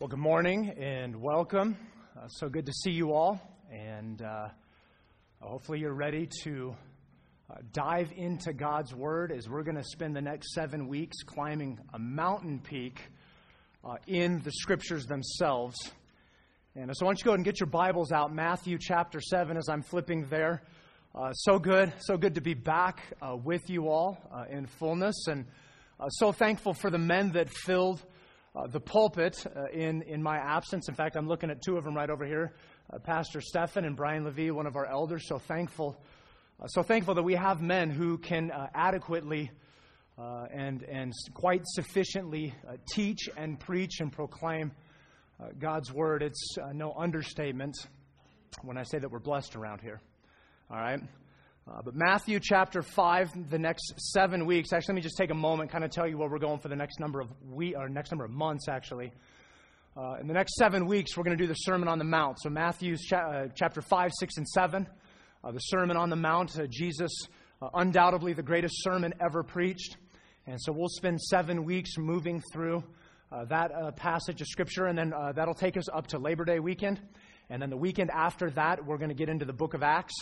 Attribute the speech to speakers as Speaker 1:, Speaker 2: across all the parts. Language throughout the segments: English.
Speaker 1: Well, good morning and welcome. Uh, so good to see you all. And uh, hopefully, you're ready to uh, dive into God's Word as we're going to spend the next seven weeks climbing a mountain peak uh, in the Scriptures themselves. And so, why don't you go ahead and get your Bibles out? Matthew chapter 7, as I'm flipping there. Uh, so good, so good to be back uh, with you all in fullness. And so thankful for the men that filled uh, the pulpit uh, in, in my absence. In fact, I'm looking at two of them right over here uh, Pastor Stefan and Brian Levy, one of our elders. So thankful, uh, so thankful that we have men who can uh, adequately uh, and, and quite sufficiently teach and preach and proclaim God's word. It's no understatement when I say that we're blessed around here. All right? Uh, but Matthew chapter 5, the next seven weeks, actually, let me just take a moment, kind of tell you where we're going for the next number of we or next number of months, actually. Uh, in the next seven weeks, we're going to do the Sermon on the Mount. So, Matthew cha- uh, chapter 5, 6, and 7, uh, the Sermon on the Mount, uh, Jesus, uh, undoubtedly the greatest sermon ever preached. And so, we'll spend seven weeks moving through that passage of Scripture, and then that'll take us up to Labor Day weekend. And then the weekend after that, we're going to get into the book of Acts.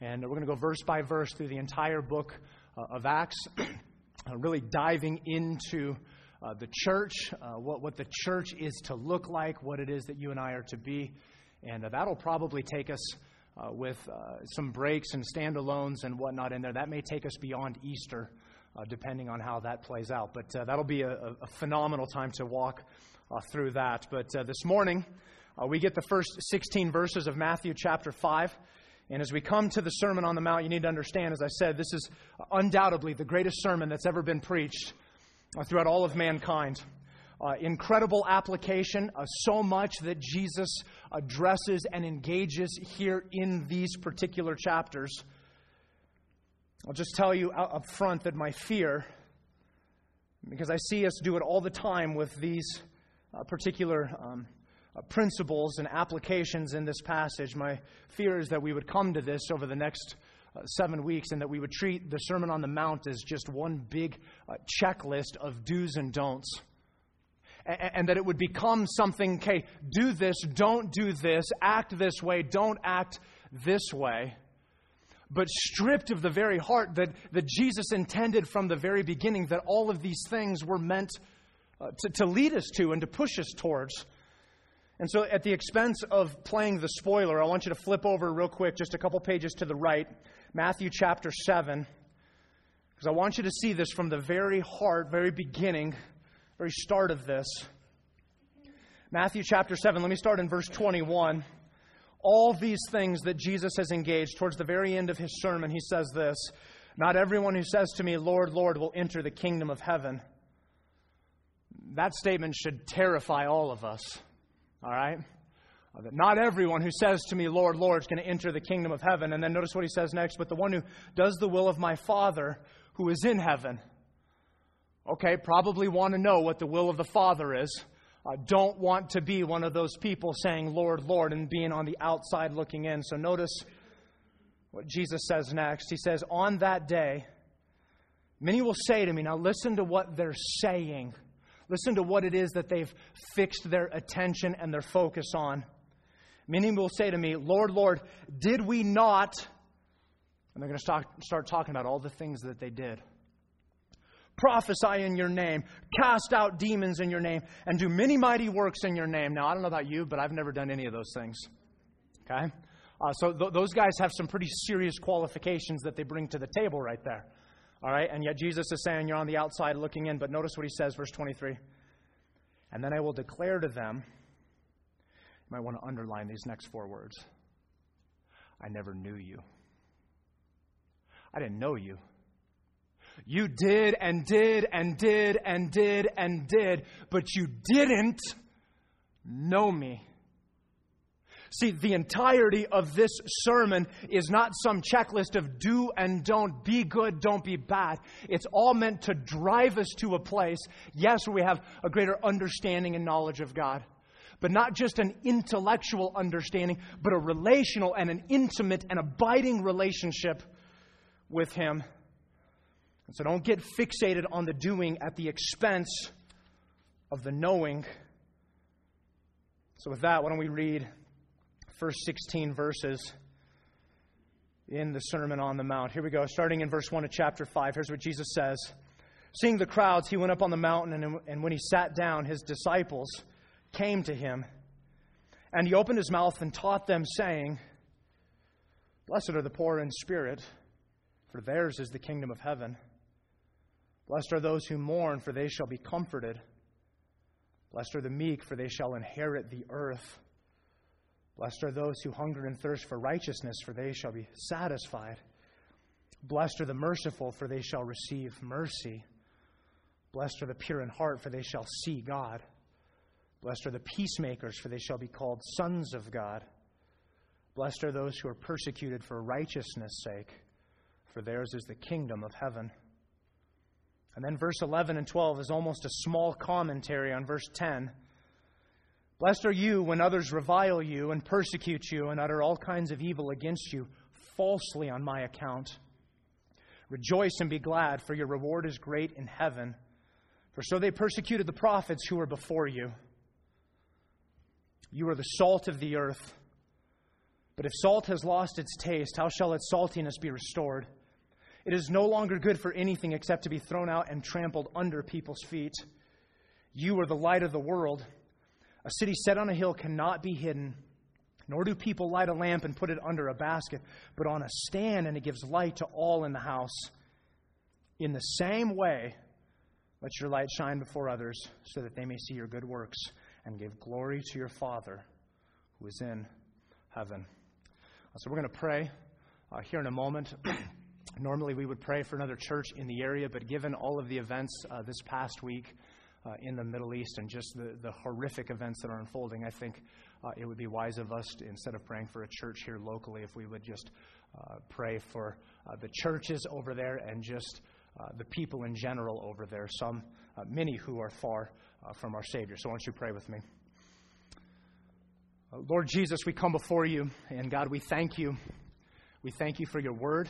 Speaker 1: And we're going to go verse by verse through the entire book uh, of Acts, uh, really diving into uh, the church, uh, what, what the church is to look like, what it is that you and I are to be. And uh, that'll probably take us uh, with some breaks and standalones and whatnot in there. That may take us beyond Easter, depending on how that plays out. But that'll be a, a, phenomenal time to walk through that. But this morning, we get the first 16 verses of Matthew chapter 5. And as we come to the Sermon on the Mount, you need to understand, as I said, this is undoubtedly the greatest sermon that's ever been preached uh, throughout all of mankind. Uh, incredible application, uh, so much that Jesus addresses and engages here in these particular chapters. I'll just tell you up front that my fear, because I see us do it all the time with these uh, particular um, principles and applications in this passage. My fear is that we would come to this over the next uh, seven weeks and that we would treat the Sermon on the Mount as just one big uh, checklist of do's and don'ts. And, and that it would become something, okay, do this, don't do this, act this way, don't act this way but stripped of the very heart that, that Jesus intended from the very beginning, that all of these things were meant uh, to, to lead us to and to push us towards. And so, at the expense of playing the spoiler, I want you to flip over real quick, just a couple pages to the right, Matthew chapter 7, because I want you to see this from the very heart, very beginning, very start of this. Matthew chapter 7, let me start in verse 21. All these things that Jesus has engaged towards the very end of his sermon, he says this Not everyone who says to me, Lord, Lord, will enter the kingdom of heaven. That statement should terrify all of us. All right? That not everyone who says to me, Lord, Lord, is going to enter the kingdom of heaven. And then notice what he says next, but the one who does the will of my Father who is in heaven. Okay, probably want to know what the will of the Father is. Don't want to be one of those people saying, Lord, Lord, and being on the outside looking in. So notice what Jesus says next. He says, On that day, many will say to me, now listen to what they're saying. Listen to what it is that they've fixed their attention and their focus on. Many will say to me, Lord, Lord, did we not? And they're going to start, start talking about all the things that they did. Prophesy in your name, cast out demons in your name, and do many mighty works in your name. Now, I don't know about you, but I've never done any of those things. Okay? Uh, so th- those guys have some pretty serious qualifications that they bring to the table right there. All right, and yet Jesus is saying you're on the outside looking in, but notice what he says, verse 23. And then I will declare to them, you might want to underline these next four words I never knew you. I didn't know you. You did and did and did and did and did, but you didn't know me. See, the entirety of this sermon is not some checklist of do and don't, be good, don't be bad. It's all meant to drive us to a place, yes, where we have a greater understanding and knowledge of God. But not just an intellectual understanding, but a relational and an intimate and abiding relationship with Him. And so don't get fixated on the doing at the expense of the knowing So, with that, why don't we read first 16 verses in the Sermon on the Mount? Here we go, starting in verse 1 of chapter 5. Here's what Jesus says Seeing the crowds, he went up on the mountain, and, and when he sat down, his disciples came to him. And he opened his mouth and taught them, saying, Blessed are the poor in spirit, for theirs is the kingdom of heaven. Blessed are those who mourn, for they shall be comforted. Blessed are the meek, for they shall inherit the earth. Blessed are those who hunger and thirst for righteousness, for they shall be satisfied. Blessed are the merciful, for they shall receive mercy. Blessed are the pure in heart, for they shall see God. Blessed are the peacemakers, for they shall be called sons of God. Blessed are those who are persecuted for righteousness' sake, for theirs is the kingdom of heaven. And then verse 11 and 12 is almost a small commentary on verse 10. Blessed are you when others revile you and persecute you and utter all kinds of evil against you falsely on my account. Rejoice and be glad, for your reward is great in heaven. For so they persecuted the prophets who were before you. You are the salt of the earth. But if salt has lost its taste, how shall its saltiness be restored? It is no longer good for anything except to be thrown out and trampled under people's feet. You are the light of the world. A city set on a hill cannot be hidden, nor do people light a lamp and put it under a basket, but on a stand, and it gives light to all in the house. In the same way, let your light shine before others, so that they may see your good works and give glory to your Father who is in heaven. So we're going to pray uh, here in a moment. Normally, we would pray for another church in the area, but given all of the events uh, this past week uh, in the Middle East and just the, the horrific events that are unfolding, I think uh, it would be wise of us, to, instead of praying for a church here locally, if we would just uh, pray for uh, the churches over there and just uh, the people in general over there, some, many who are far from our Savior. So, why don't you pray with me? Lord Jesus, we come before you, and God, we thank you. We thank you for your word.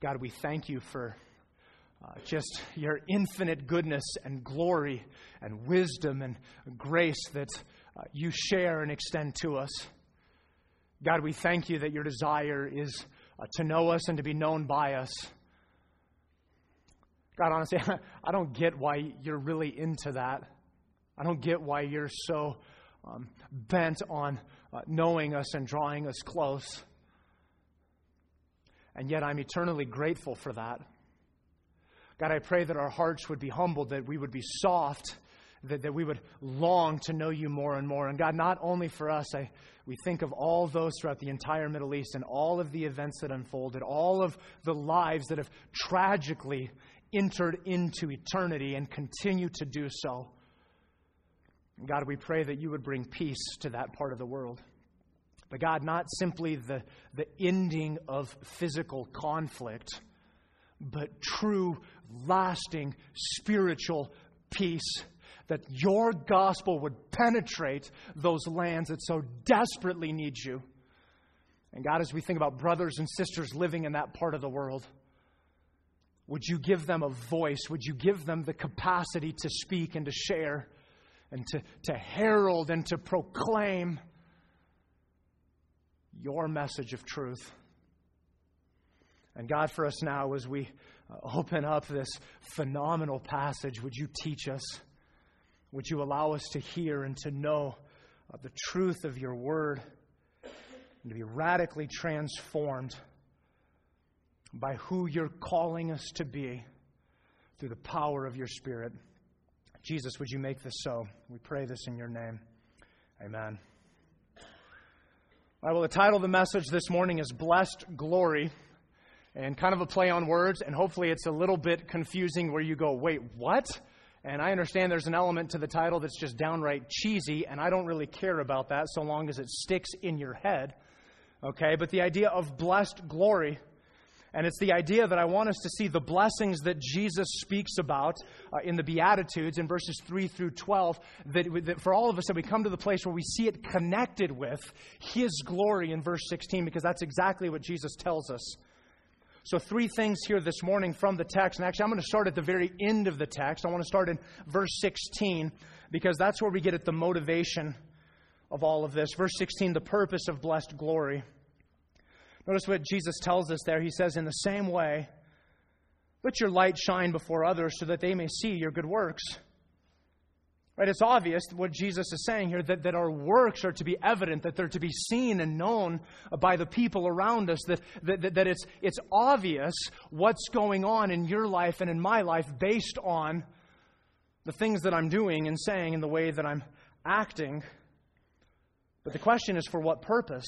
Speaker 1: God, we thank you for uh, just your infinite goodness and glory and wisdom and grace that uh, you share and extend to us. God, we thank you that your desire is uh, to know us and to be known by us. God, honestly, I don't get why you're really into that. I don't get why you're so um, bent on uh, knowing us and drawing us close. And yet I'm eternally grateful for that. God, I pray that our hearts would be humbled, that we would be soft, that, that we would long to know you more and more. And God, not only for us, I, we think of all those throughout the entire Middle East and all of the events that unfolded, all of the lives that have tragically entered into eternity and continue to do so. God, we pray that you would bring peace to that part of the world. But God, not simply the, the ending of physical conflict, but true, lasting, spiritual peace. That your gospel would penetrate those lands that so desperately need you. And God, as we think about brothers and sisters living in that part of the world, would you give them a voice? Would you give them the capacity to speak and to share and to, to herald and to proclaim? your message of truth. And God, for us now, as we open up this phenomenal passage, would you teach us? Would you allow us to hear and to know uh, the truth of your word and to be radically transformed by who you're calling us to be through the power of your Spirit? Jesus, would you make this so? We pray this in your name. Amen. Right, well, the title of the message this morning is Blessed Glory, and kind of a play on words, and hopefully it's a little bit confusing where you go, wait, what? And I understand there's an element to the title that's just downright cheesy, and I don't really care about that so long as it sticks in your head. Okay, but the idea of blessed glory and it's the idea that I want us to see the blessings that Jesus speaks about uh, in the Beatitudes in verses 3 through 12. That, that for all of us, that we come to the place where we see it connected with His glory in verse 16, because that's exactly what Jesus tells us. So, three things here this morning from the text. And actually, I'm going to start at the very end of the text. I want to start in verse 16, because that's where we get at the motivation of all of this. Verse 16, the purpose of blessed glory. Notice what Jesus tells us there. He says, In the same way, let your light shine before others so that they may see your good works. Right? It's obvious what Jesus is saying here that, that our works are to be evident, that they're to be seen and known by the people around us, that, that, that it's, it's obvious what's going on in your life and in my life based on the things that I'm doing and saying and the way that I'm acting. But the question is for what purpose?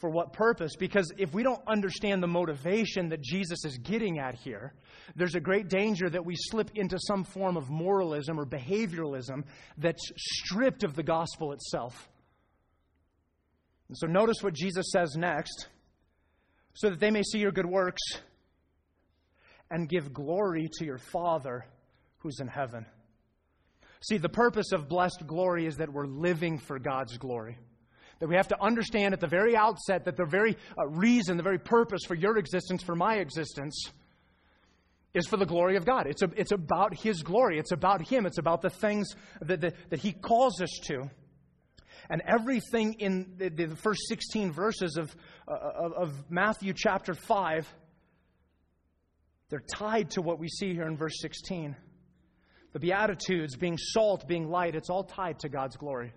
Speaker 1: For what purpose? Because if we don't understand the motivation that Jesus is getting at here, there's a great danger that we slip into some form of moralism or behavioralism that's stripped of the gospel itself. And so notice what Jesus says next so that they may see your good works and give glory to your Father who's in heaven. See, the purpose of blessed glory is that we're living for God's glory. That we have to understand at the very outset that the very uh, reason, the very purpose for your existence, for my existence, is for the glory of God. It's, a, it's about His glory. It's about Him. It's about the things that, that, that He calls us to. And everything in the, the first 16 verses of, uh, of, of Matthew chapter 5, they're tied to what we see here in verse 16 the Beatitudes, being salt, being light, it's all tied to God's glory.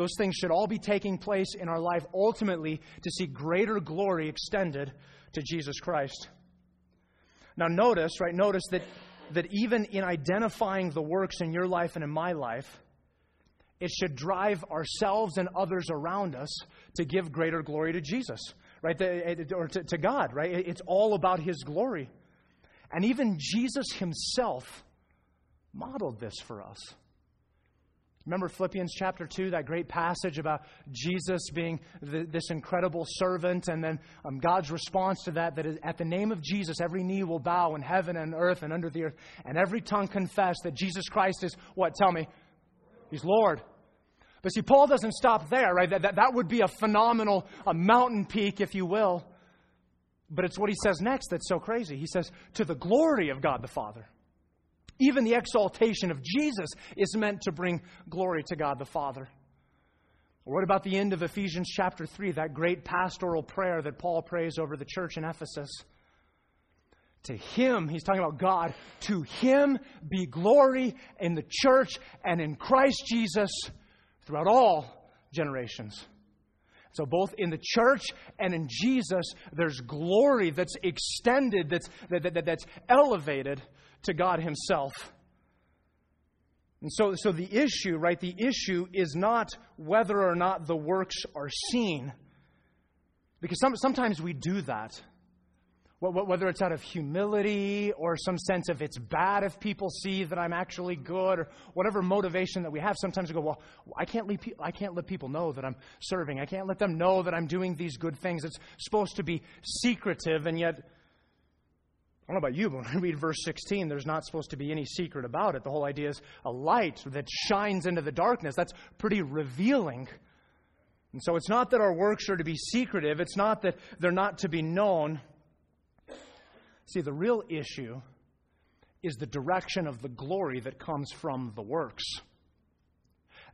Speaker 1: Those things should all be taking place in our life ultimately to see greater glory extended to Jesus Christ. Now, notice, right, notice that, that even in identifying the works in your life and in my life, it should drive ourselves and others around us to give greater glory to Jesus, right? Eh, or to, to God, right? It's all about His glory. And even Jesus Himself modeled this for us. Remember Philippians chapter 2, that great passage about Jesus being the, this incredible servant, and then um, God's response to that, that at the name of Jesus, every knee will bow in heaven and earth and under the earth, and every tongue confess that Jesus Christ is what? Tell me. He's Lord. But see, Paul doesn't stop there, right? That, that, that would be a phenomenal a mountain peak, if you will. But it's what he says next that's so crazy. He says, to the glory of God the Father. Even the exaltation of Jesus is meant to bring glory to God the Father. What about the end of Ephesians chapter 3, that great pastoral prayer that Paul prays over the church in Ephesus? To him, he's talking about God, to him be glory in the church and in Christ Jesus throughout all generations. So, both in the church and in Jesus, there's glory that's extended, that's, that, that, that's elevated to God Himself. And so, so the issue, right, the issue is not whether or not the works are seen. Because some, sometimes we do that. Whether it's out of humility or some sense of it's bad if people see that I'm actually good or whatever motivation that we have, sometimes we go, well, I can't, leave, I can't let people know that I'm serving. I can't let them know that I'm doing these good things. It's supposed to be secretive, and yet I don't know about you, but when I read verse 16, there's not supposed to be any secret about it. The whole idea is a light that shines into the darkness. That's pretty revealing. And so it's not that our works are to be secretive, it's not that they're not to be known. See, the real issue is the direction of the glory that comes from the works.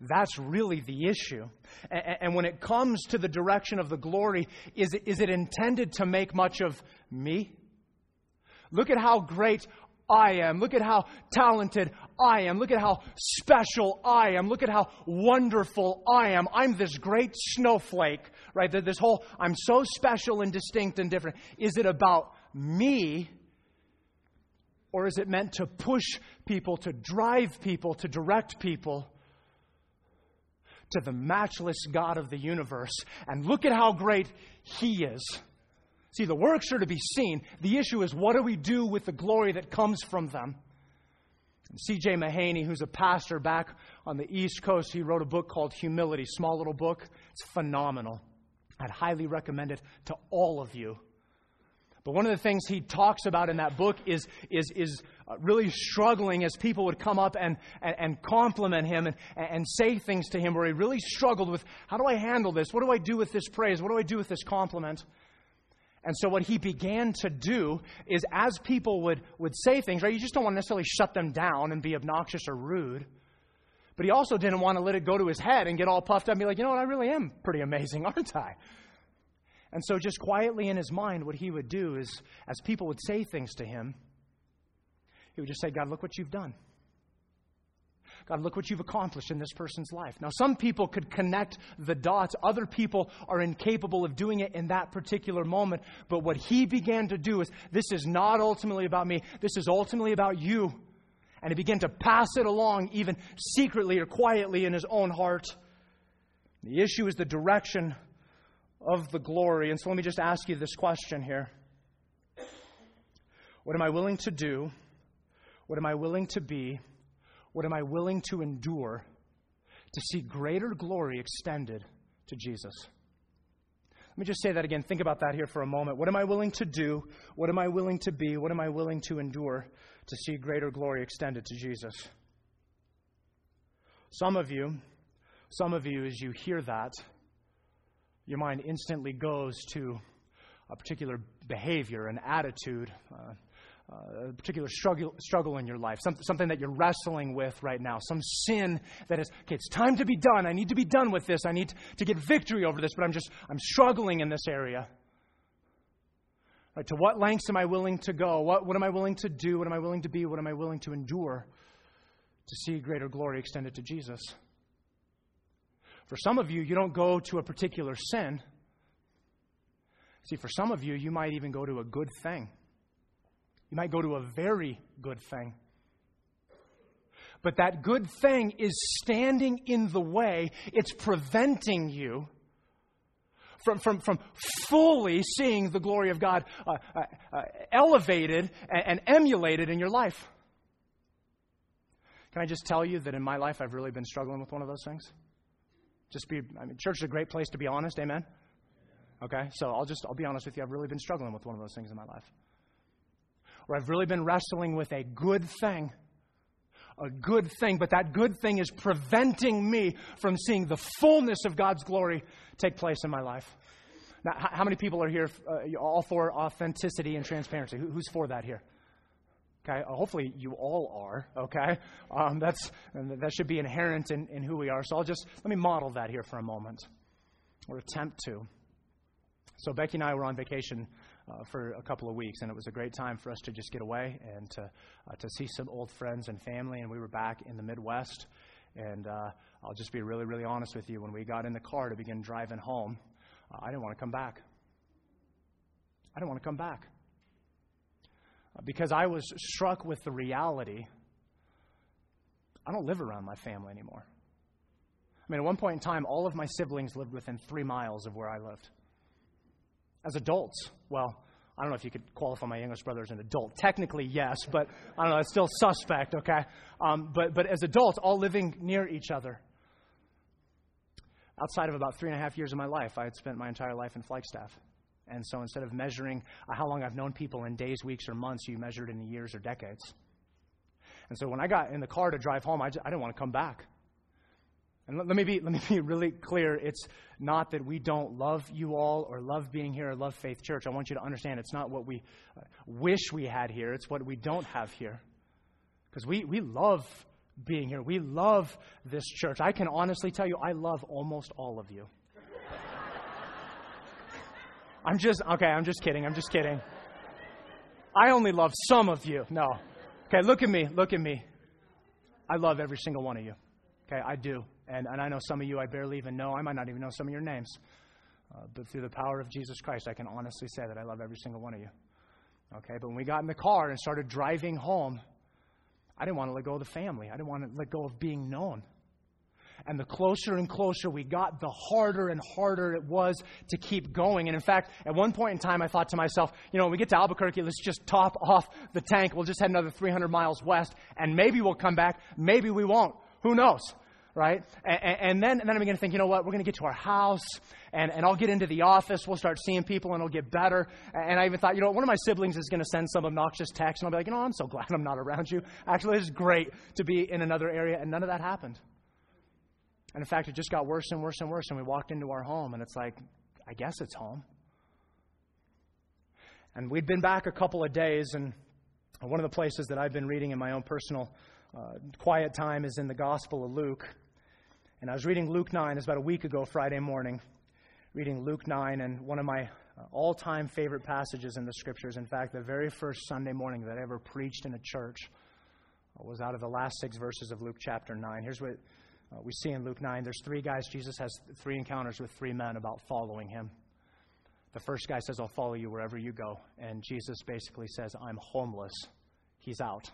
Speaker 1: That's really the issue. And when it comes to the direction of the glory, is it, is it intended to make much of me? Look at how great I am. Look at how talented I am. Look at how special I am. Look at how wonderful I am. I'm this great snowflake, right? This whole, I'm so special and distinct and different. Is it about me? Or is it meant to push people, to drive people, to direct people to the matchless God of the universe? And look at how great He is. See, the works are to be seen. The issue is what do we do with the glory that comes from them? C.J. Mahaney, who's a pastor back on the East Coast, he wrote a book called Humility, small little book. It's phenomenal. I'd highly recommend it to all of you. But one of the things he talks about in that book is, is, is uh, really struggling as people would come up and, and, and compliment him and, and say things to him where he really struggled with how do I handle this? What do I do with this praise? What do I do with this compliment? And so what he began to do is as people would, would say things, right, you just don't want to necessarily shut them down and be obnoxious or rude. But he also didn't want to let it go to his head and get all puffed up and be like, you know what, I really am pretty amazing, aren't I? And so, just quietly in his mind, what he would do is, as people would say things to him, he would just say, God, look what you've done. God, look what you've accomplished in this person's life. Now, some people could connect the dots. Other people are incapable of doing it in that particular moment. But what he began to do is this is not ultimately about me, this is ultimately about you. And he began to pass it along, even secretly or quietly in his own heart. The issue is the direction of the glory. And so let me just ask you this question here What am I willing to do? What am I willing to be? What am I willing to endure to see greater glory extended to Jesus? Let me just say that again. Think about that here for a moment. What am I willing to do? What am I willing to be? What am I willing to endure to see greater glory extended to Jesus? Some of you, some of you, as you hear that, your mind instantly goes to a particular behavior, an attitude, uh, uh, a particular struggle, struggle in your life, some, something that you're wrestling with right now, some sin that is, okay, it's time to be done. I need to be done with this. I need to get victory over this, but I'm just, I'm struggling in this area. Right, to what lengths am I willing to go? What, what am I willing to do? What am I willing to be? What am I willing to endure to see greater glory extended to Jesus? For some of you, you don't go to a particular sin. See, for some of you, you might even go to a good thing. Might go to a very good thing. But that good thing is standing in the way, it's preventing you from, from, from fully seeing the glory of God uh, uh, uh, elevated and, and emulated in your life. Can I just tell you that in my life I've really been struggling with one of those things? Just be, I mean, church is a great place to be honest, amen? Okay, so I'll just, I'll be honest with you, I've really been struggling with one of those things in my life where I've really been wrestling with a good thing. A good thing, but that good thing is preventing me from seeing the fullness of God's glory take place in my life. Now, how many people are here uh, all for authenticity and transparency? who's for that here? Okay, uh, hopefully you all are. Okay, um, that's that should be inherent in, in who we are. So I'll just let me model that here for a moment, or attempt to. So Becky and I were on vacation uh, for a couple of weeks, and it was a great time for us to just get away and to uh, to see some old friends and family. And we were back in the Midwest, and uh, I'll just be really, really honest with you. When we got in the car to begin driving home, uh, I didn't want to come back. I didn't want to come back uh, because I was struck with the reality. I don't live around my family anymore. I mean, at one point in time, all of my siblings lived within three miles of where I lived as adults. Well, I don't know if you could qualify my youngest brother as an adult. Technically, yes, but I don't know. It's still suspect, okay? Um, but, but as adults, all living near each other. Outside of about three and a half years of my life, I had spent my entire life in Flagstaff. And so instead of measuring uh, how long I've known people in days, weeks, or months, you measured in years or decades. And so when I got in the car to drive home, I, just, I didn't want to come back. And let, me be, let me be really clear. It's not that we don't love you all or love being here or love Faith Church. I want you to understand it's not what we uh, wish we had here, it's what we don't have here. Because we, we love being here. We love this church. I can honestly tell you, I love almost all of you. I'm just, okay, I'm just kidding. I'm just kidding. I only love some of you. No. Okay, look at me. Look at me. I love every single one of you. Okay, I do. And, and I know some of you I barely even know. I might not even know some of your names. Uh, but through the power of Jesus Christ, I can honestly say that I love every single one of you. Okay, but when we got in the car and started driving home, I didn't want to let go of the family. I didn't want to let go of being known. And the closer and closer we got, the harder and harder it was to keep going. And in fact, at one point in time, I thought to myself, you know, when we get to Albuquerque, let's just top off the tank. We'll just head another 300 miles west, and maybe we'll come back. Maybe we won't. Who knows? Right? And, and, then, and then I'm going to think, you know what? We're going to get to our house, and, and I'll get into the office. We'll start seeing people, and it'll get better. And I even thought, you know, one of my siblings is going to send some obnoxious text, and I'll be like, you know, I'm so glad I'm not around you. Actually, it's great to be in another area, and none of that happened. And in fact, it just got worse and worse and worse. And we walked into our home, and it's like, I guess it's home. And we'd been back a couple of days, and one of the places that I've been reading in my own personal uh, quiet time is in the Gospel of Luke. And I was reading Luke 9, it's about a week ago, Friday morning, reading Luke 9, and one of my uh, all time favorite passages in the scriptures, in fact, the very first Sunday morning that I ever preached in a church, was out of the last six verses of Luke chapter 9. Here's what uh, we see in Luke 9. There's three guys. Jesus has three encounters with three men about following him. The first guy says, I'll follow you wherever you go. And Jesus basically says, I'm homeless. He's out.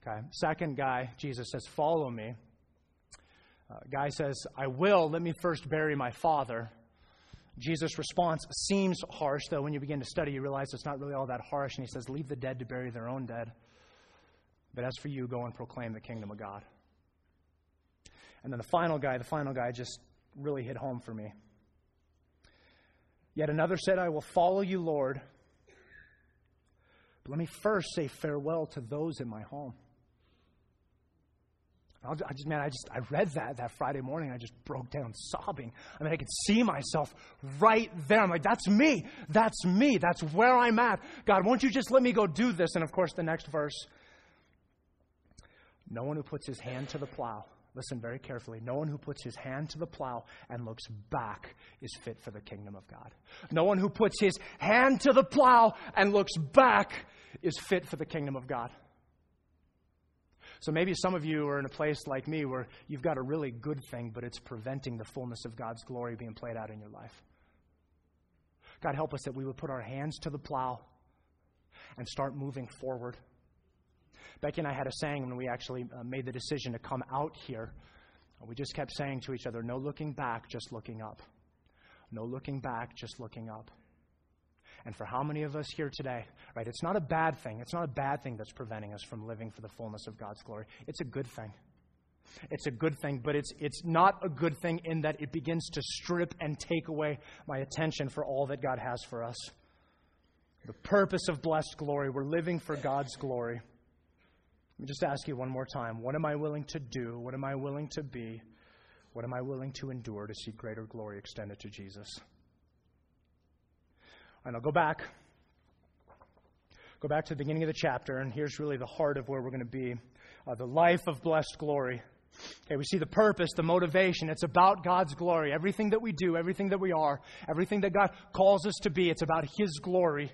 Speaker 1: Okay. Second guy, Jesus says, Follow me. Uh, guy says, I will. Let me first bury my father. Jesus' response seems harsh, though when you begin to study, you realize it's not really all that harsh. And he says, Leave the dead to bury their own dead. But as for you, go and proclaim the kingdom of God. And then the final guy, the final guy just really hit home for me. Yet another said, I will follow you, Lord. But let me first say farewell to those in my home. I just, man, I just, I read that that Friday morning. I just broke down sobbing. I mean, I could see myself right there. I'm like, that's me. That's me. That's where I'm at. God, won't you just let me go do this? And of course, the next verse no one who puts his hand to the plow Listen very carefully. No one who puts his hand to the plow and looks back is fit for the kingdom of God. No one who puts his hand to the plow and looks back is fit for the kingdom of God. So maybe some of you are in a place like me where you've got a really good thing, but it's preventing the fullness of God's glory being played out in your life. God, help us that we would put our hands to the plow and start moving forward. Becky and I had a saying when we actually uh, made the decision to come out here. We just kept saying to each other, no looking back, just looking up. No looking back, just looking up. And for how many of us here today, right, it's not a bad thing. It's not a bad thing that's preventing us from living for the fullness of God's glory. It's a good thing. It's a good thing, but it's, it's not a good thing in that it begins to strip and take away my attention for all that God has for us. The purpose of blessed glory, we're living for God's glory. Let me just ask you one more time what am I willing to do? What am I willing to be? What am I willing to endure to see greater glory extended to Jesus? And I'll go back. Go back to the beginning of the chapter, and here's really the heart of where we're going to be uh, the life of blessed glory. Okay, we see the purpose, the motivation. It's about God's glory. Everything that we do, everything that we are, everything that God calls us to be, it's about His glory.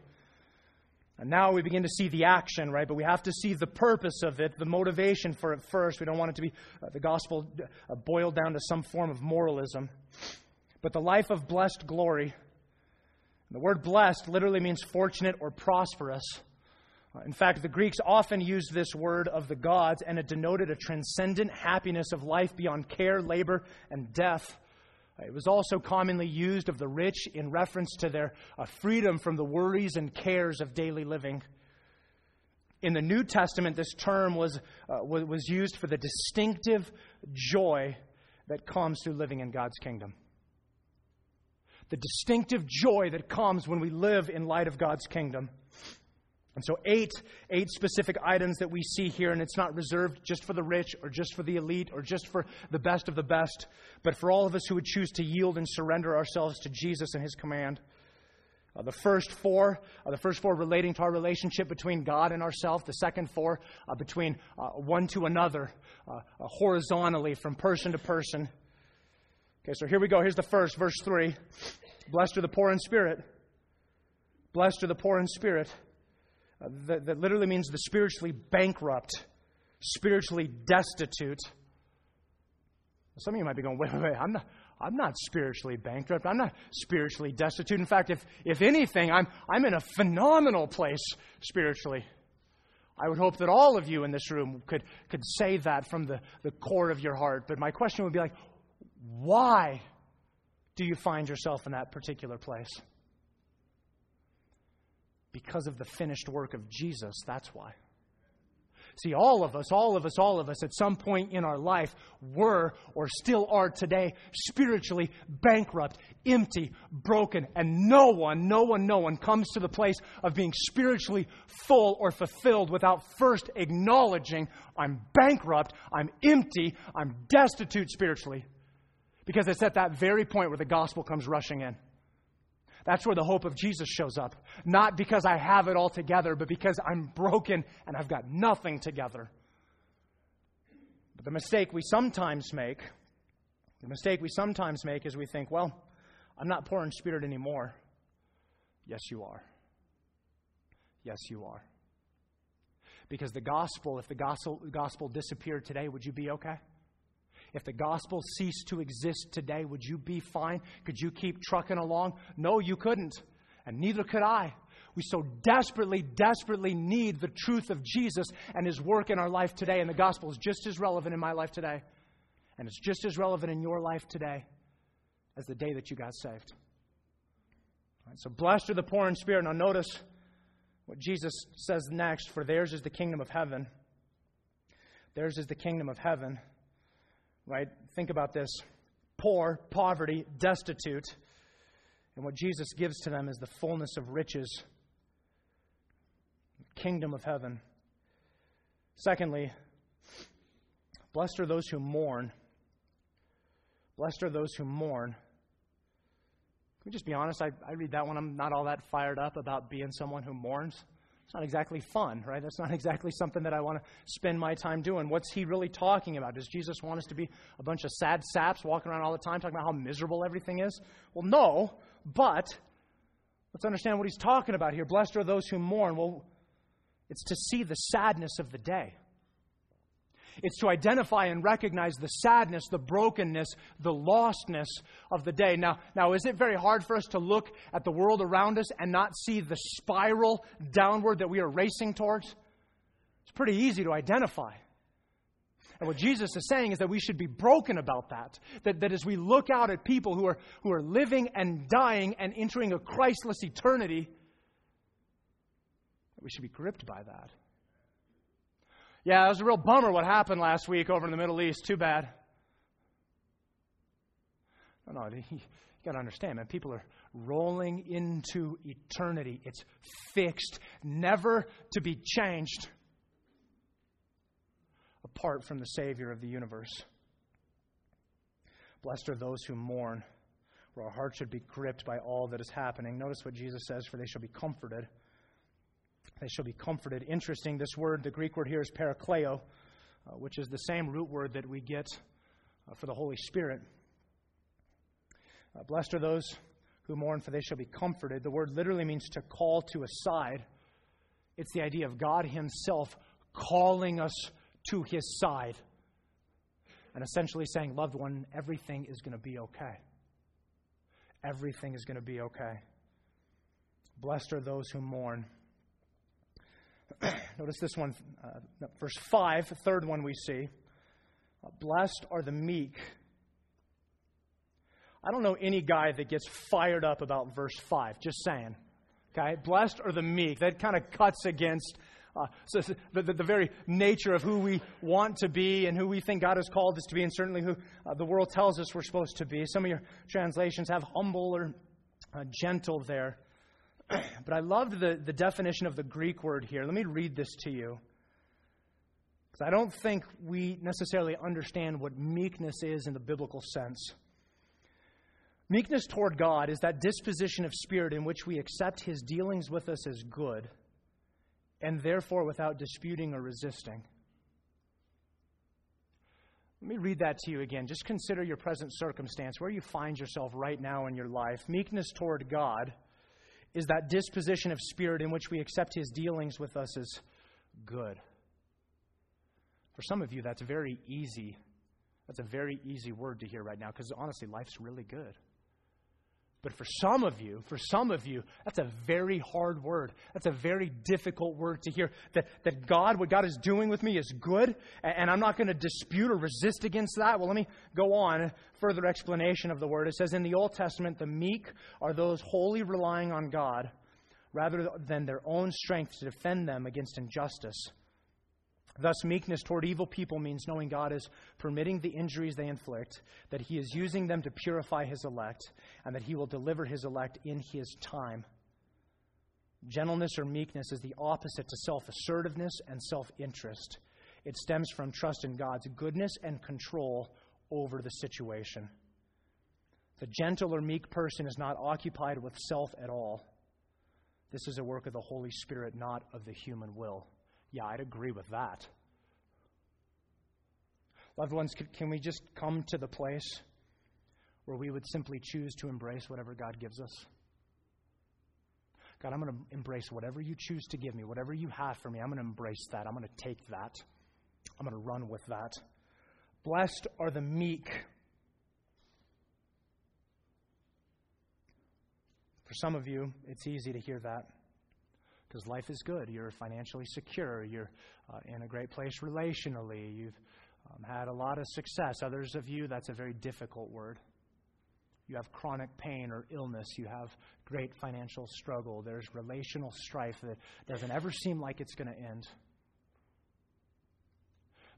Speaker 1: And now we begin to see the action, right? But we have to see the purpose of it, the motivation for it first. We don't want it to be uh, the gospel uh, boiled down to some form of moralism. But the life of blessed glory, the word blessed literally means fortunate or prosperous. In fact, the Greeks often used this word of the gods, and it denoted a transcendent happiness of life beyond care, labor, and death. It was also commonly used of the rich in reference to their uh, freedom from the worries and cares of daily living. In the New Testament, this term was, uh, was used for the distinctive joy that comes through living in God's kingdom. The distinctive joy that comes when we live in light of God's kingdom. And so, eight, eight specific items that we see here, and it's not reserved just for the rich or just for the elite or just for the best of the best, but for all of us who would choose to yield and surrender ourselves to Jesus and His command. Uh, the first four, uh, the first four relating to our relationship between God and ourselves. The second four uh, between uh, one to another, uh, uh, horizontally from person to person. Okay, so here we go. Here's the first, verse three. Blessed are the poor in spirit. Blessed are the poor in spirit uh, that, that literally means the spiritually bankrupt, spiritually destitute. Some of you might be going, wait, wait, wait, I'm not, I'm not spiritually bankrupt. I'm not spiritually destitute. In fact, if, if anything, I'm, I'm in a phenomenal place spiritually. I would hope that all of you in this room could, could say that from the, the core of your heart. But my question would be like, why do you find yourself in that particular place? Because of the finished work of Jesus, that's why. See, all of us, all of us, all of us, at some point in our life were or still are today spiritually bankrupt, empty, broken, and no one, no one, no one comes to the place of being spiritually full or fulfilled without first acknowledging I'm bankrupt, I'm empty, I'm destitute spiritually. Because it's at that very point where the gospel comes rushing in. That's where the hope of Jesus shows up. Not because I have it all together, but because I'm broken and I've got nothing together. But the mistake we sometimes make, the mistake we sometimes make is we think, well, I'm not poor in spirit anymore. Yes, you are. Yes, you are. Because the gospel, if the gospel, gospel disappeared today, would you be okay? If the gospel ceased to exist today, would you be fine? Could you keep trucking along? No, you couldn't. And neither could I. We so desperately, desperately need the truth of Jesus and his work in our life today. And the gospel is just as relevant in my life today. And it's just as relevant in your life today as the day that you got saved. Right, so blessed are the poor in spirit. Now notice what Jesus says next for theirs is the kingdom of heaven. Theirs is the kingdom of heaven. Right? Think about this poor, poverty, destitute. And what Jesus gives to them is the fullness of riches, kingdom of heaven. Secondly, blessed are those who mourn. Blessed are those who mourn. Can we just be honest? I, I read that one. I'm not all that fired up about being someone who mourns. It's not exactly fun, right? That's not exactly something that I want to spend my time doing. What's he really talking about? Does Jesus want us to be a bunch of sad saps walking around all the time talking about how miserable everything is? Well, no, but let's understand what he's talking about here. Blessed are those who mourn. Well, it's to see the sadness of the day. It's to identify and recognize the sadness, the brokenness, the lostness of the day. Now, now, is it very hard for us to look at the world around us and not see the spiral downward that we are racing towards? It's pretty easy to identify. And what Jesus is saying is that we should be broken about that. That, that as we look out at people who are, who are living and dying and entering a Christless eternity, we should be gripped by that. Yeah, it was a real bummer what happened last week over in the Middle East. Too bad. No, no, you got to understand, man. People are rolling into eternity. It's fixed, never to be changed apart from the Savior of the universe. Blessed are those who mourn, where our hearts should be gripped by all that is happening. Notice what Jesus says, for they shall be comforted they shall be comforted. Interesting, this word, the Greek word here is parakleo, uh, which is the same root word that we get uh, for the Holy Spirit. Uh, blessed are those who mourn, for they shall be comforted. The word literally means to call to a side. It's the idea of God Himself calling us to His side and essentially saying, Loved one, everything is going to be okay. Everything is going to be okay. Blessed are those who mourn. Notice this one, uh, verse 5, the third one we see. Uh, Blessed are the meek. I don't know any guy that gets fired up about verse 5, just saying. Okay? Blessed are the meek. That kind of cuts against uh, so the, the, the, very nature of who we want to be and who we think God has called us to be, and certainly who uh, the world tells us we're supposed to be. Some of your translations have humble or uh, gentle there. but I loved the, the definition of the Greek word here. Let me read this to you. Because I don't think we necessarily understand what meekness is in the biblical sense. Meekness toward God is that disposition of spirit in which we accept his dealings with us as good, and therefore without disputing or resisting. Let me read that to you again. Just consider your present circumstance, where you find yourself right now in your life. Meekness toward God is that disposition of spirit in which we accept his dealings with us as good. For some of you, that's very easy. That's a very easy word to hear right now because honestly, life's really good. But for some of you, for some of you, that's a very hard word. That's a very difficult word to hear. That, that God, what God is doing with me is good, and I'm not going to dispute or resist against that. Well, let me go on. Further explanation of the word. It says in the Old Testament, the meek are those wholly relying on God rather than their own strength to defend them against injustice. Thus, meekness toward evil people means knowing God is permitting the injuries they inflict, that He is using them to purify His elect, and that He will deliver His elect in His time. Gentleness or meekness is the opposite to self assertiveness and self interest. It stems from trust in God's goodness and control over the situation. The gentle or meek person is not occupied with self at all. This is a work of the Holy Spirit, not of the human will. Yeah, I'd agree with that. Loved ones, can we just come to the place where we would simply choose to embrace whatever God gives us? God, I'm going to embrace whatever you choose to give me, whatever you have for me. I'm going to embrace that. I'm going to take that. I'm going to run with that. Blessed are the meek. For some of you, it's easy to hear that because life is good. You're financially secure. You're uh, in a great place relationally. You've um, had a lot of success. Others of you, that's a very difficult word. You have chronic pain or illness. You have great financial struggle. There's relational strife that doesn't ever seem like it's going to end.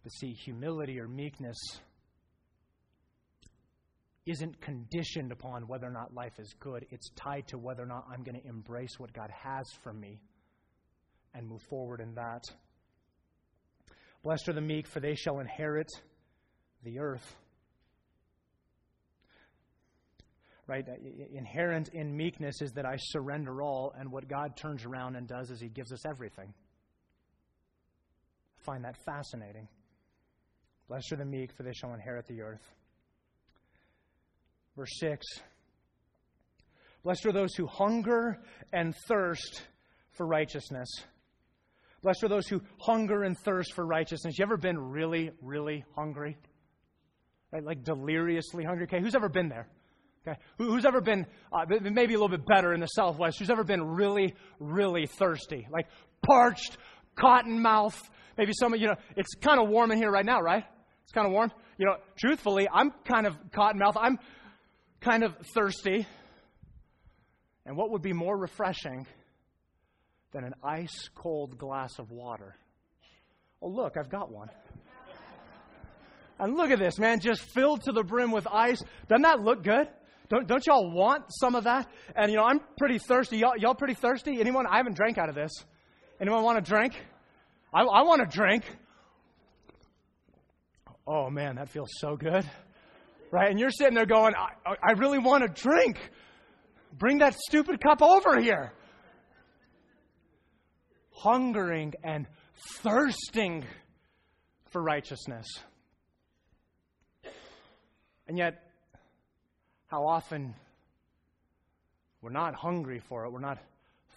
Speaker 1: But see, humility or meekness isn't conditioned upon whether or not life is good. It's tied to whether or not I'm going to embrace what God has for me and move forward in that. Blessed are the meek, for they shall inherit the earth. Right? Uh, inherent in meekness is that I surrender all, and what God turns around and does is He gives us everything. I find that fascinating. Blessed are the meek, for they shall inherit the earth. Verse 6 Blessed are those who hunger and thirst for righteousness. Blessed are those who hunger and thirst for righteousness. You ever been really, really hungry? Right? Like deliriously hungry? Okay, who's ever been there? Okay, who's ever been uh, maybe a little bit better in the Southwest? Who's ever been really, really thirsty? Like parched, cotton mouth. Maybe some of you know, it's kind of warm in here right now, right? It's kind of warm. You know, truthfully, I'm kind of cotton mouth. I'm kind of thirsty. And what would be more refreshing than an ice cold glass of water? Oh, look, I've got one. and look at this, man, just filled to the brim with ice. Doesn't that look good? Don't, don't y'all want some of that? And, you know, I'm pretty thirsty. Y'all, y'all pretty thirsty? Anyone? I haven't drank out of this. Anyone want a drink? I, I want a drink. Oh, man, that feels so good right? And you're sitting there going, I, I really want a drink. Bring that stupid cup over here. Hungering and thirsting for righteousness. And yet, how often we're not hungry for it, we're not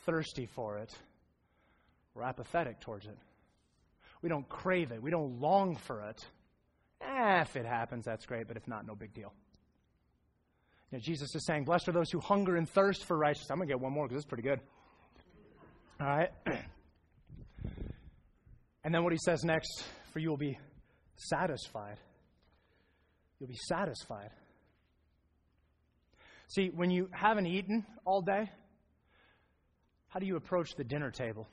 Speaker 1: thirsty for it, we're apathetic towards it. We don't crave it, we don't long for it. Eh, if it happens, that's great, but if not, no big deal. You know, Jesus is saying, Blessed are those who hunger and thirst for righteousness. I'm going to get one more because it's pretty good. All right? and then what he says next, for you will be satisfied. You'll be satisfied. See, when you haven't eaten all day, how do you approach the dinner table?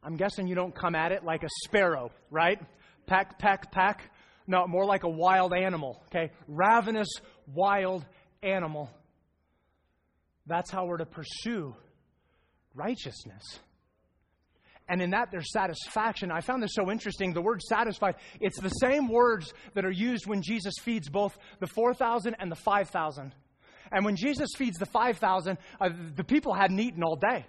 Speaker 1: I'm guessing you don't come at it like a sparrow, right? Peck, peck, peck. No, more like a wild animal, okay? Ravenous, wild animal. That's how we're to pursue righteousness. And in that, there's satisfaction. I found this so interesting. The word satisfied, it's the same words that are used when Jesus feeds both the 4,000 and the 5,000. And when Jesus feeds the 5,000, uh, the people hadn't eaten all day.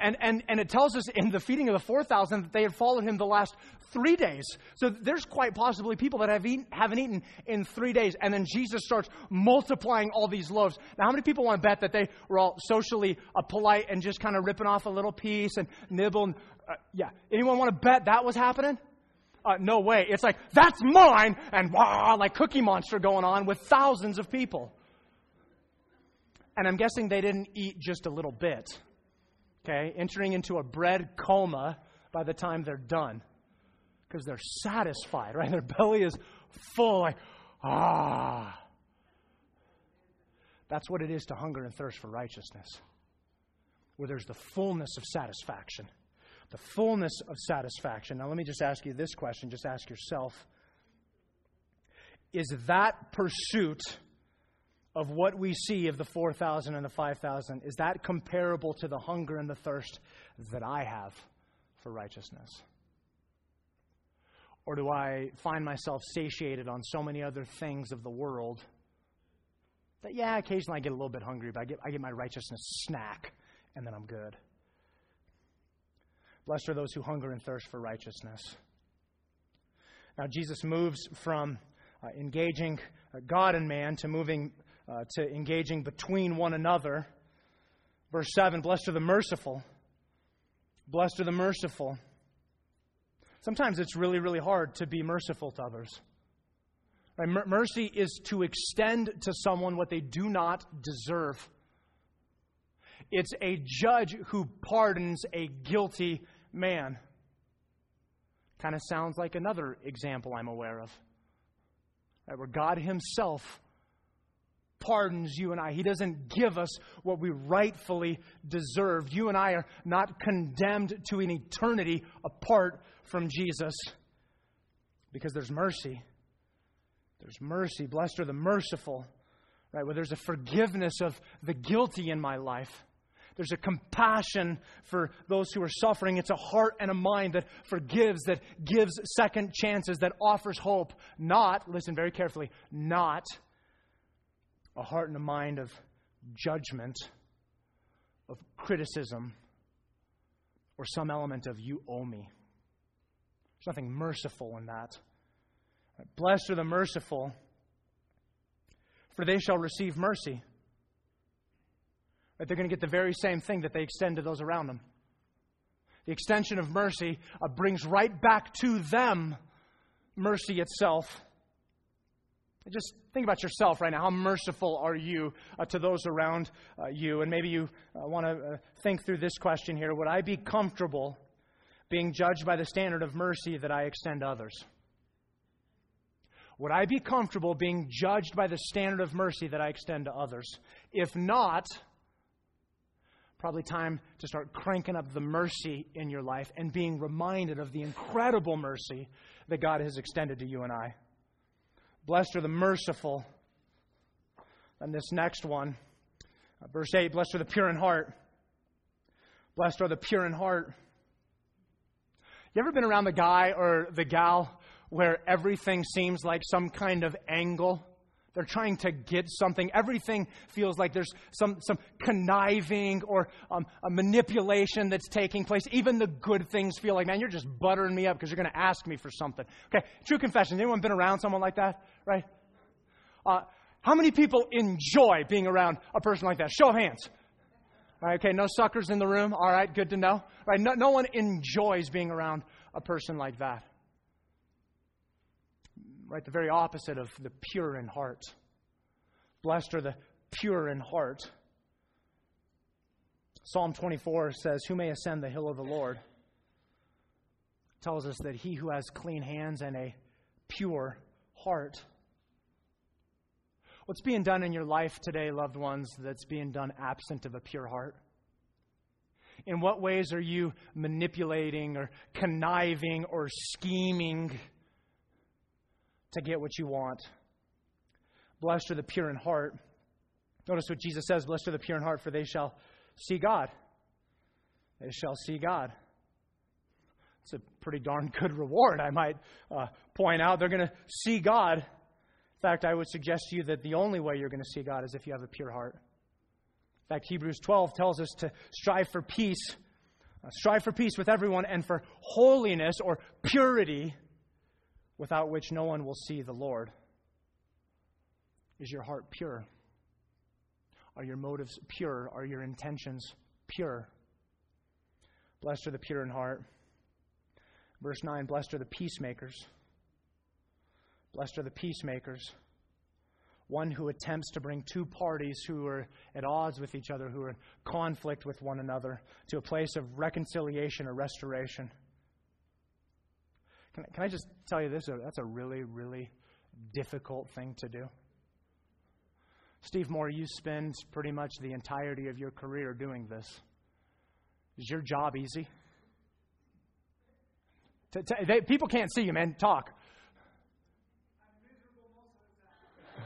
Speaker 1: And, and, and it tells us in the feeding of the 4,000 that they had followed him the last three days. So there's quite possibly people that have eaten, haven't eaten in three days. And then Jesus starts multiplying all these loaves. Now, how many people want to bet that they were all socially uh, polite and just kind of ripping off a little piece and nibbling? Uh, yeah. Anyone want to bet that was happening? Uh, no way. It's like, that's mine, and wow, like Cookie Monster going on with thousands of people. And I'm guessing they didn't eat just a little bit okay, entering into a bread coma by the time they're done because they're satisfied, right? Their belly is full, like, ah. That's what it is to hunger and thirst for righteousness, where there's the fullness of satisfaction. The fullness of satisfaction. Now, let me just ask you this question. Just ask yourself Is that pursuit of what we see of the 4,000 and the 5,000, is that comparable to the hunger and the thirst that I have for righteousness? Or do I find myself satiated on so many other things of the world that, yeah, occasionally I get a little bit hungry, but I get, I get my righteousness snack, and then I'm good? Blessed are those who hunger and thirst for righteousness. Now, Jesus moves from uh, engaging uh, God and man to moving uh, to engaging between one another. Verse 7 Blessed are the merciful. Blessed are the merciful. Sometimes it's really, really hard to be merciful to others. Right? Mercy is to extend to someone what they do not deserve. It's a judge who pardons a guilty man. Kind of sounds like another example I'm aware of. Right, where God Himself pardons you and I. He doesn't give us what we rightfully deserve. You and I are not condemned to an eternity apart from Jesus because there's mercy. There's mercy. Blessed are the merciful, right? Where there's a forgiveness of the guilty in my life. There's a compassion for those who are suffering. It's a heart and a mind that forgives, that gives second chances, that offers hope. Not, listen very carefully, not a heart and a mind of judgment, of criticism, or some element of you owe me. There's nothing merciful in that. Blessed are the merciful, for they shall receive mercy. Right? They're going to get the very same thing that they extend to those around them. The extension of mercy uh, brings right back to them mercy itself. Just think about yourself right now. How merciful are you uh, to those around uh, you? And maybe you uh, want to uh, think through this question here Would I be comfortable being judged by the standard of mercy that I extend to others? Would I be comfortable being judged by the standard of mercy that I extend to others? If not, probably time to start cranking up the mercy in your life and being reminded of the incredible mercy that God has extended to you and I. Blessed are the merciful. And this next one, uh, verse 8 Blessed are the pure in heart. Blessed are the pure in heart. You ever been around the guy or the gal where everything seems like some kind of angle? They're trying to get something. Everything feels like there's some, some conniving or um, a manipulation that's taking place. Even the good things feel like, man, you're just buttering me up because you're going to ask me for something. Okay, true confession. Anyone been around someone like that? Right? Uh, how many people enjoy being around a person like that? Show of hands. Okay, no suckers in the room. All right, good to know. All right, no, no one enjoys being around a person like that right? The very opposite of the pure in heart. Blessed are the pure in heart. Psalm 24 says, Who may ascend the hill of the Lord? tells us that he who has clean hands and a pure heart. What's being done in your life today, loved ones, that's being done absent of a pure heart? In what ways are you manipulating or conniving or scheming to get what you want. Blessed are the pure in heart. Notice what Jesus says Blessed are the pure in heart, for they shall see God. They shall see God. It's a pretty darn good reward, I might uh, point out. They're going to see God. In fact, I would suggest to you that the only way you're going to see God is if you have a pure heart. In fact, Hebrews 12 tells us to strive for peace, uh, strive for peace with everyone, and for holiness or purity without which no one will see the Lord? Is your heart pure? Are your motives pure? Are your intentions pure? Blessed are the pure in heart. Verse 9 Blessed are the peacemakers. Blessed are the peacemakers. One who attempts to bring two parties who are at odds with each other, who are in conflict with one another, to a place of reconciliation or restoration. Can, can I just tell you this? Uh, that's a really, really difficult thing to do. Steve Moore, you spend pretty much the entirety of your career doing this. Is your job easy? To, to, they, people can't see you, man. Talk.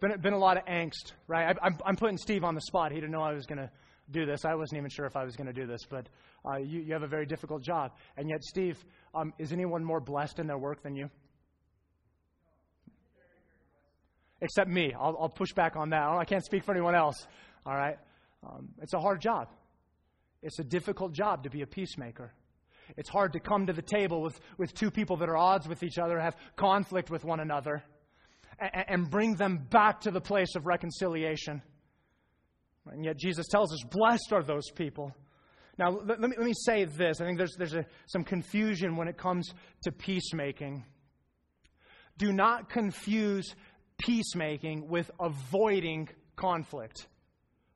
Speaker 1: been, been a lot of angst, right? I, I'm, I'm putting Steve on the spot. He didn't know I was going to do this. I wasn't even sure if I was going to do this, but uh, you, you have a very difficult job. And yet, Steve, um, is anyone more blessed in their work than you? Except me. I'll, I'll push back on that. I can't speak for anyone else. All right? Um, it's a hard job. It's a difficult job to be a peacemaker. It's hard to come to the table with, with two people that are odds with each other, have conflict with one another, and, and bring them back to the place of reconciliation. And yet Jesus tells us, blessed are those people. Now, let, me, let me say this. I think there's, there's a, some confusion when it comes to peacemaking. Do not confuse peacemaking with avoiding conflict.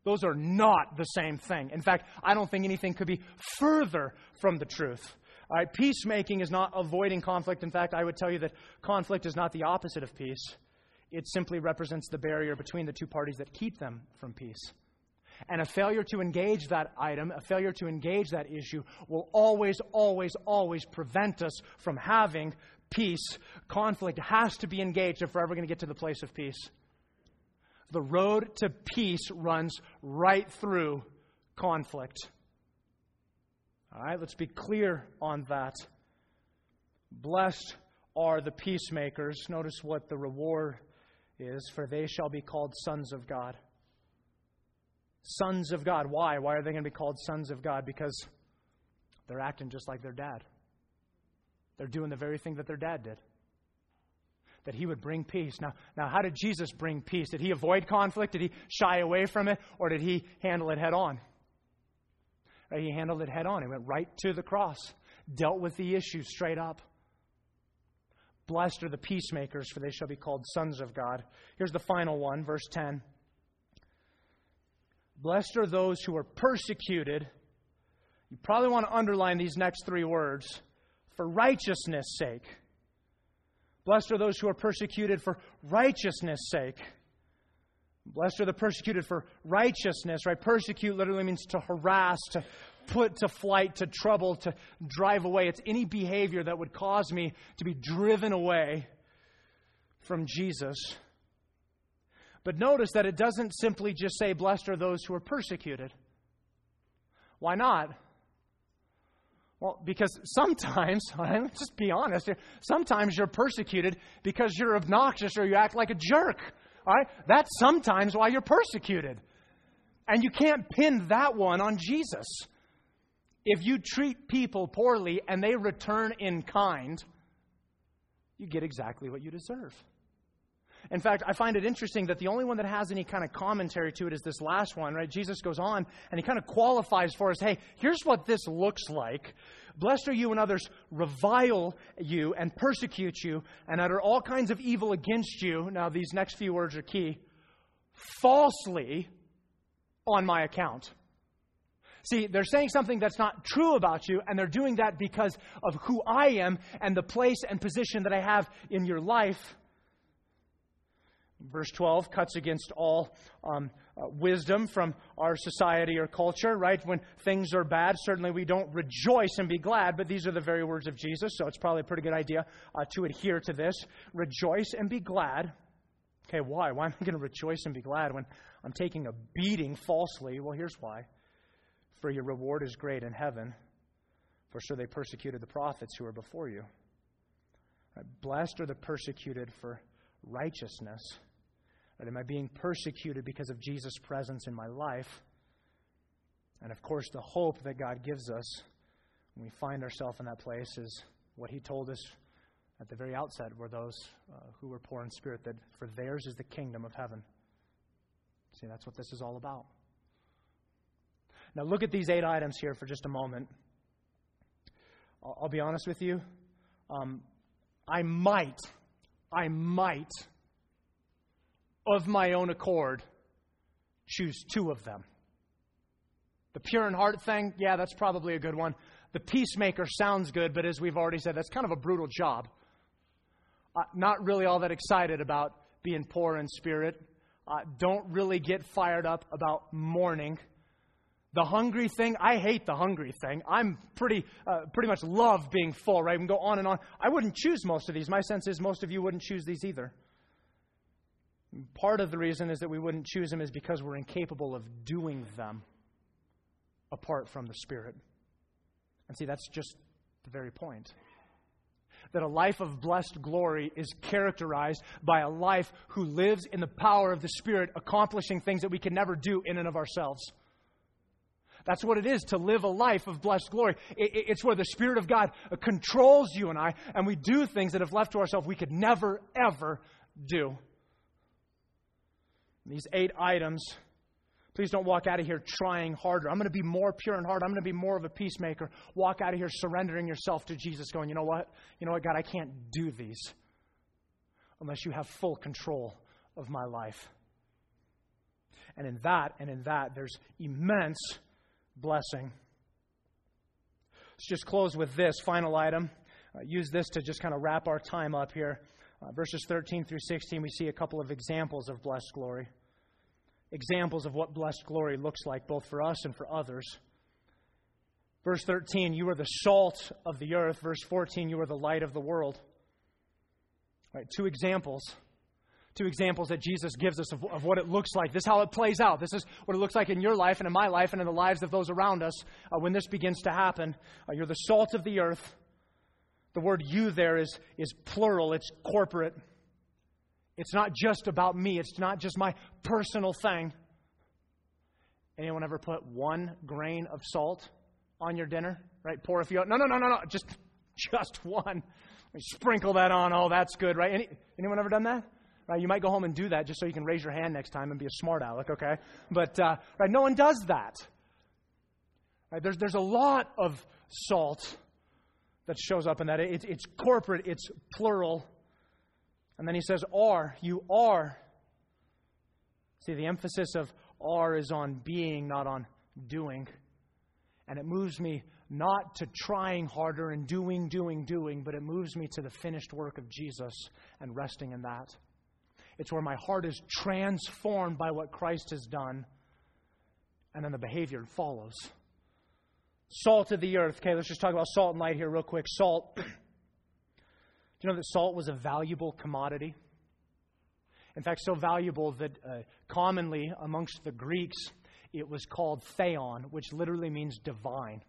Speaker 1: Those are not the same thing. In fact, I don't think anything could be further from the truth. All right, peacemaking is not avoiding conflict. In fact, I would tell you that conflict is not the opposite of peace. It simply represents the barrier between the two parties that keep them from peace. And a failure to engage that item, a failure to engage that issue, will always, always, always prevent us from having peace. Conflict has to be engaged if we're ever going to get to the place of peace. The road to peace runs right through conflict. All right, let's be clear on that. Blessed are the peacemakers. Notice what the reward is, for they shall be called sons of God. Sons of God. Why? Why are they going to be called sons of God? Because they're acting just like their dad. They're doing the very thing that their dad did that he would bring peace. Now, now, how did Jesus bring peace? Did he avoid conflict? Did he shy away from it? Or did he handle it head on? Right, he handled it head on. He went right to the cross, dealt with the issue straight up. Blessed are the peacemakers, for they shall be called sons of God. Here's the final one, verse 10. Blessed are those who are persecuted. You probably want to underline these next three words for righteousness' sake. Blessed are those who are persecuted for righteousness' sake. Blessed are the persecuted for righteousness, right? Persecute literally means to harass, to put to flight, to trouble, to drive away. It's any behavior that would cause me to be driven away from Jesus. But notice that it doesn't simply just say, Blessed are those who are persecuted. Why not? Well, because sometimes, let's just be honest here, sometimes you're persecuted because you're obnoxious or you act like a jerk. All right? That's sometimes why you're persecuted. And you can't pin that one on Jesus. If you treat people poorly and they return in kind, you get exactly what you deserve. In fact, I find it interesting that the only one that has any kind of commentary to it is this last one, right? Jesus goes on and he kind of qualifies for us hey, here's what this looks like. Blessed are you when others revile you and persecute you and utter all kinds of evil against you. Now, these next few words are key falsely on my account. See, they're saying something that's not true about you, and they're doing that because of who I am and the place and position that I have in your life. Verse 12 cuts against all um, uh, wisdom from our society or culture, right? When things are bad, certainly we don't rejoice and be glad, but these are the very words of Jesus, so it's probably a pretty good idea uh, to adhere to this. Rejoice and be glad. Okay, why? Why am I going to rejoice and be glad when I'm taking a beating falsely? Well, here's why. For your reward is great in heaven, for so they persecuted the prophets who were before you. Blessed are the persecuted for righteousness Right? Am I being persecuted because of Jesus' presence in my life? And of course, the hope that God gives us when we find ourselves in that place is what He told us at the very outset were those uh, who were poor in spirit, that for theirs is the kingdom of heaven. See, that's what this is all about. Now, look at these eight items here for just a moment. I'll, I'll be honest with you. Um, I might, I might of my own accord, choose two of them. The pure in heart thing, yeah, that's probably a good one. The peacemaker sounds good, but as we've already said, that's kind of a brutal job. Uh, not really all that excited about being poor in spirit. Uh, don't really get fired up about mourning. The hungry thing, I hate the hungry thing. I'm pretty, uh, pretty much love being full, right? We can go on and on. I wouldn't choose most of these. My sense is most of you wouldn't choose these either. Part of the reason is that we wouldn't choose them is because we're incapable of doing them apart from the Spirit. And see, that's just the very point. That a life of blessed glory is characterized by a life who lives in the power of the Spirit, accomplishing things that we can never do in and of ourselves. That's what it is to live a life of blessed glory. It's where the Spirit of God uh, controls you and I, and we do things that if left to ourselves we could never, ever do. These eight items, please don't walk out of here trying harder. I'm going to be more pure in heart. I'm going to be more of a peacemaker. Walk out of here surrendering yourself to Jesus, going, you know what? You know what, God, I can't do these unless you have full control of my life. And in that, and in that, there's immense blessing. Let's just close with this final item. Uh, use this to just kind of wrap our time up here. Uh, verses 13 through 16, we see a couple of examples of blessed glory. Examples of what blessed glory looks like, both for us and for others. Verse 13, you are the salt of the earth. Verse 14, you are the light of the world. Right, two examples two examples that Jesus gives us of, of, what it looks like. This is how it plays out. This is what it looks like in your life and in my life and in the lives of those around us uh, when this begins to happen. Uh, you're the salt of the earth. The word you there is, is plural, it's corporate. It's not just about me, it's not just my personal thing. Anyone ever put one grain of salt on your dinner? Right? Pour a few. No, no, no, no, no. Just, just one. Sprinkle that on. Oh, that's good, right? Any, anyone ever done that? Right? You might go home and do that just so you can raise your hand next time and be a smart aleck, okay? But uh, right, no one does that. Right? There's, there's a lot of salt that shows up in that. It, it's corporate, it's plural. And then he says, are, you are. See, the emphasis of are is on being, not on doing. And it moves me not to trying harder and doing, doing, doing, but it moves me to the finished work of Jesus and resting in that. It's where my heart is transformed by what Christ has done, and then the behavior follows. Salt of the earth. Okay, let's just talk about salt and light here, real quick. Salt. Do you know that salt was a valuable commodity? In fact, so valuable that uh, commonly amongst the Greeks, it was called theon, which literally means divine.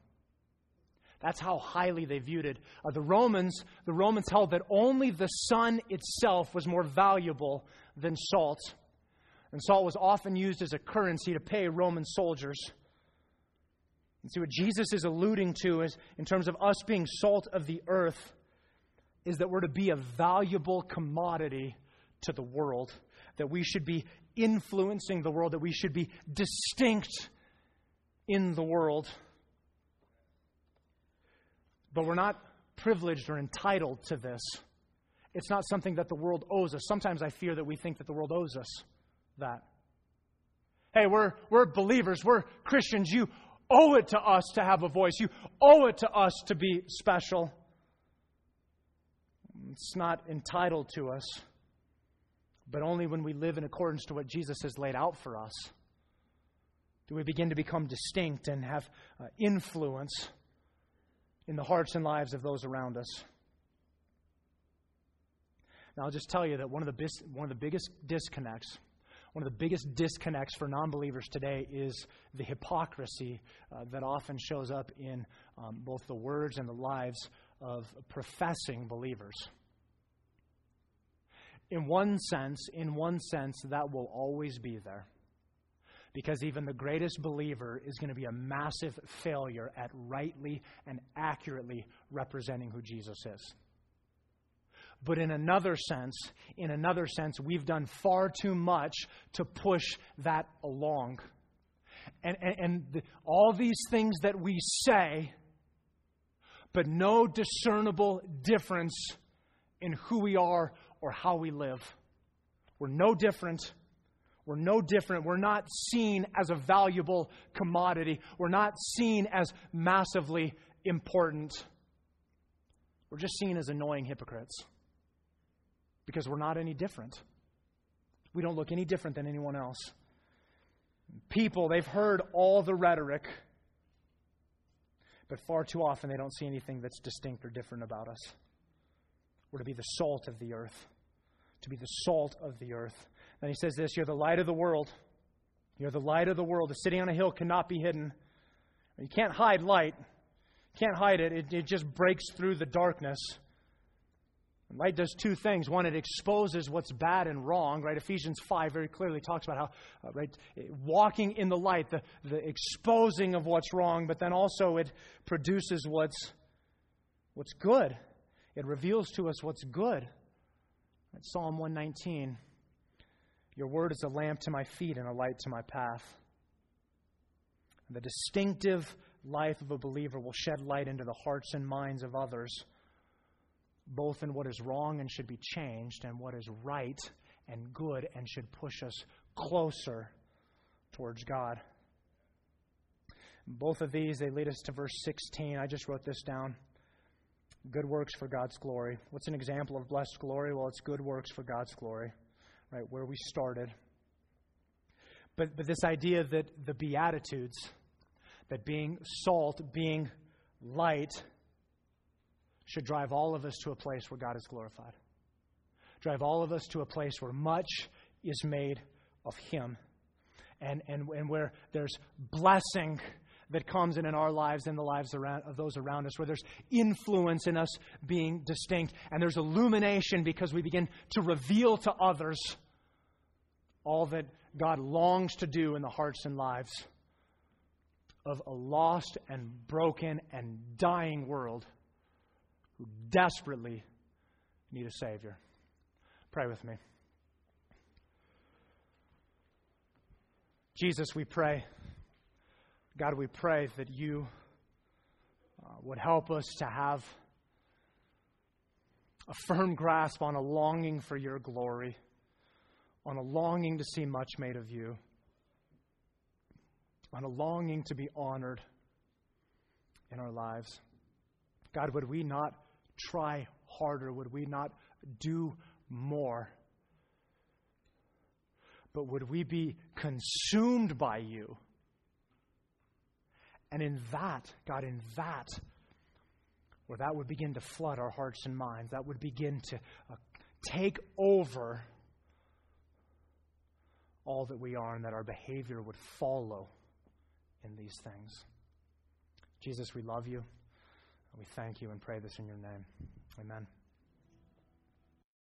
Speaker 1: That's how highly they viewed it. Uh, the Romans, the Romans held that only the sun itself was more valuable than salt. And salt was often used as a currency to pay Roman soldiers. And see what Jesus is alluding to is in terms of us being salt of the earth is that we're to be a valuable commodity to the world, that we should be influencing the world, that we should be distinct in the world. But we're not privileged or entitled to this. It's not something that the world owes us. Sometimes I fear that we think that the world owes us that. Hey, we're, we're believers, we're Christians. You owe it to us to have a voice, you owe it to us to be special. It's not entitled to us, but only when we live in accordance to what Jesus has laid out for us do we begin to become distinct and have uh, influence in the hearts and lives of those around us. Now, I'll just tell you that one of the, bis- one of the biggest disconnects, one of the biggest disconnects for non believers today is the hypocrisy uh, that often shows up in um, both the words and the lives of professing believers. In one sense, in one sense, that will always be there because even the greatest believer is going to be a massive failure at rightly and accurately representing who Jesus is. But in another sense, in another sense, we've done far too much to push that along. And, and, and the, all these things that we say, but no discernible difference in who we are or how we live. We're no different we're no different. We're not seen as a valuable commodity. We're not seen as massively important. We're just seen as annoying hypocrites because we're not any different. We don't look any different than anyone else. People, they've heard all the rhetoric, but far too often they don't see anything that's distinct or different about us. We're to be the salt of the earth. To be the salt of the earth. Then he says this You're the light of the world. You're the light of the world. The city on a hill cannot be hidden. You can't hide light. You can't hide it. it. It just breaks through the darkness. Light does two things. One, it exposes what's bad and wrong, right? Ephesians 5 very clearly talks about how, uh, right, walking in the light, the, the exposing of what's wrong, but then also it produces what's, what's good. It reveals to us what's good. Right? Psalm 119 Your word is a lamp to my feet and a light to my path. The distinctive life of a believer will shed light into the hearts and minds of others both in what is wrong and should be changed and what is right and good and should push us closer towards God. Both of these, they lead us to verse 16. I just wrote this down. Good works for God's glory. What's an example of blessed glory? Well, it's good works for God's glory, right? Where we started. But, but this idea that the Beatitudes, that being salt, being light, should drive all of us to a place where God is glorified. Drive all of us to a place where much is made of Him and, and, and where there's blessing that comes in in our lives and the lives around, of those around us, where there's influence in us being distinct, and there's illumination because we begin to reveal to others all that God longs to do in the hearts and lives of a lost and broken and dying world who desperately need a Savior. Pray with me. Jesus, we pray. God, we pray that you uh, would help us to have a firm grasp on a longing for your glory, on a longing to see much made of you, on a longing to be honored in our lives. God, would we not try harder? Would we not do more? But would we be consumed by you? And in that, God, in that, where that would begin to flood our hearts and minds, that would begin to uh, take over all that we are, and that our behavior would follow in these things. Jesus, we love you. We thank you and pray this in your name. Amen.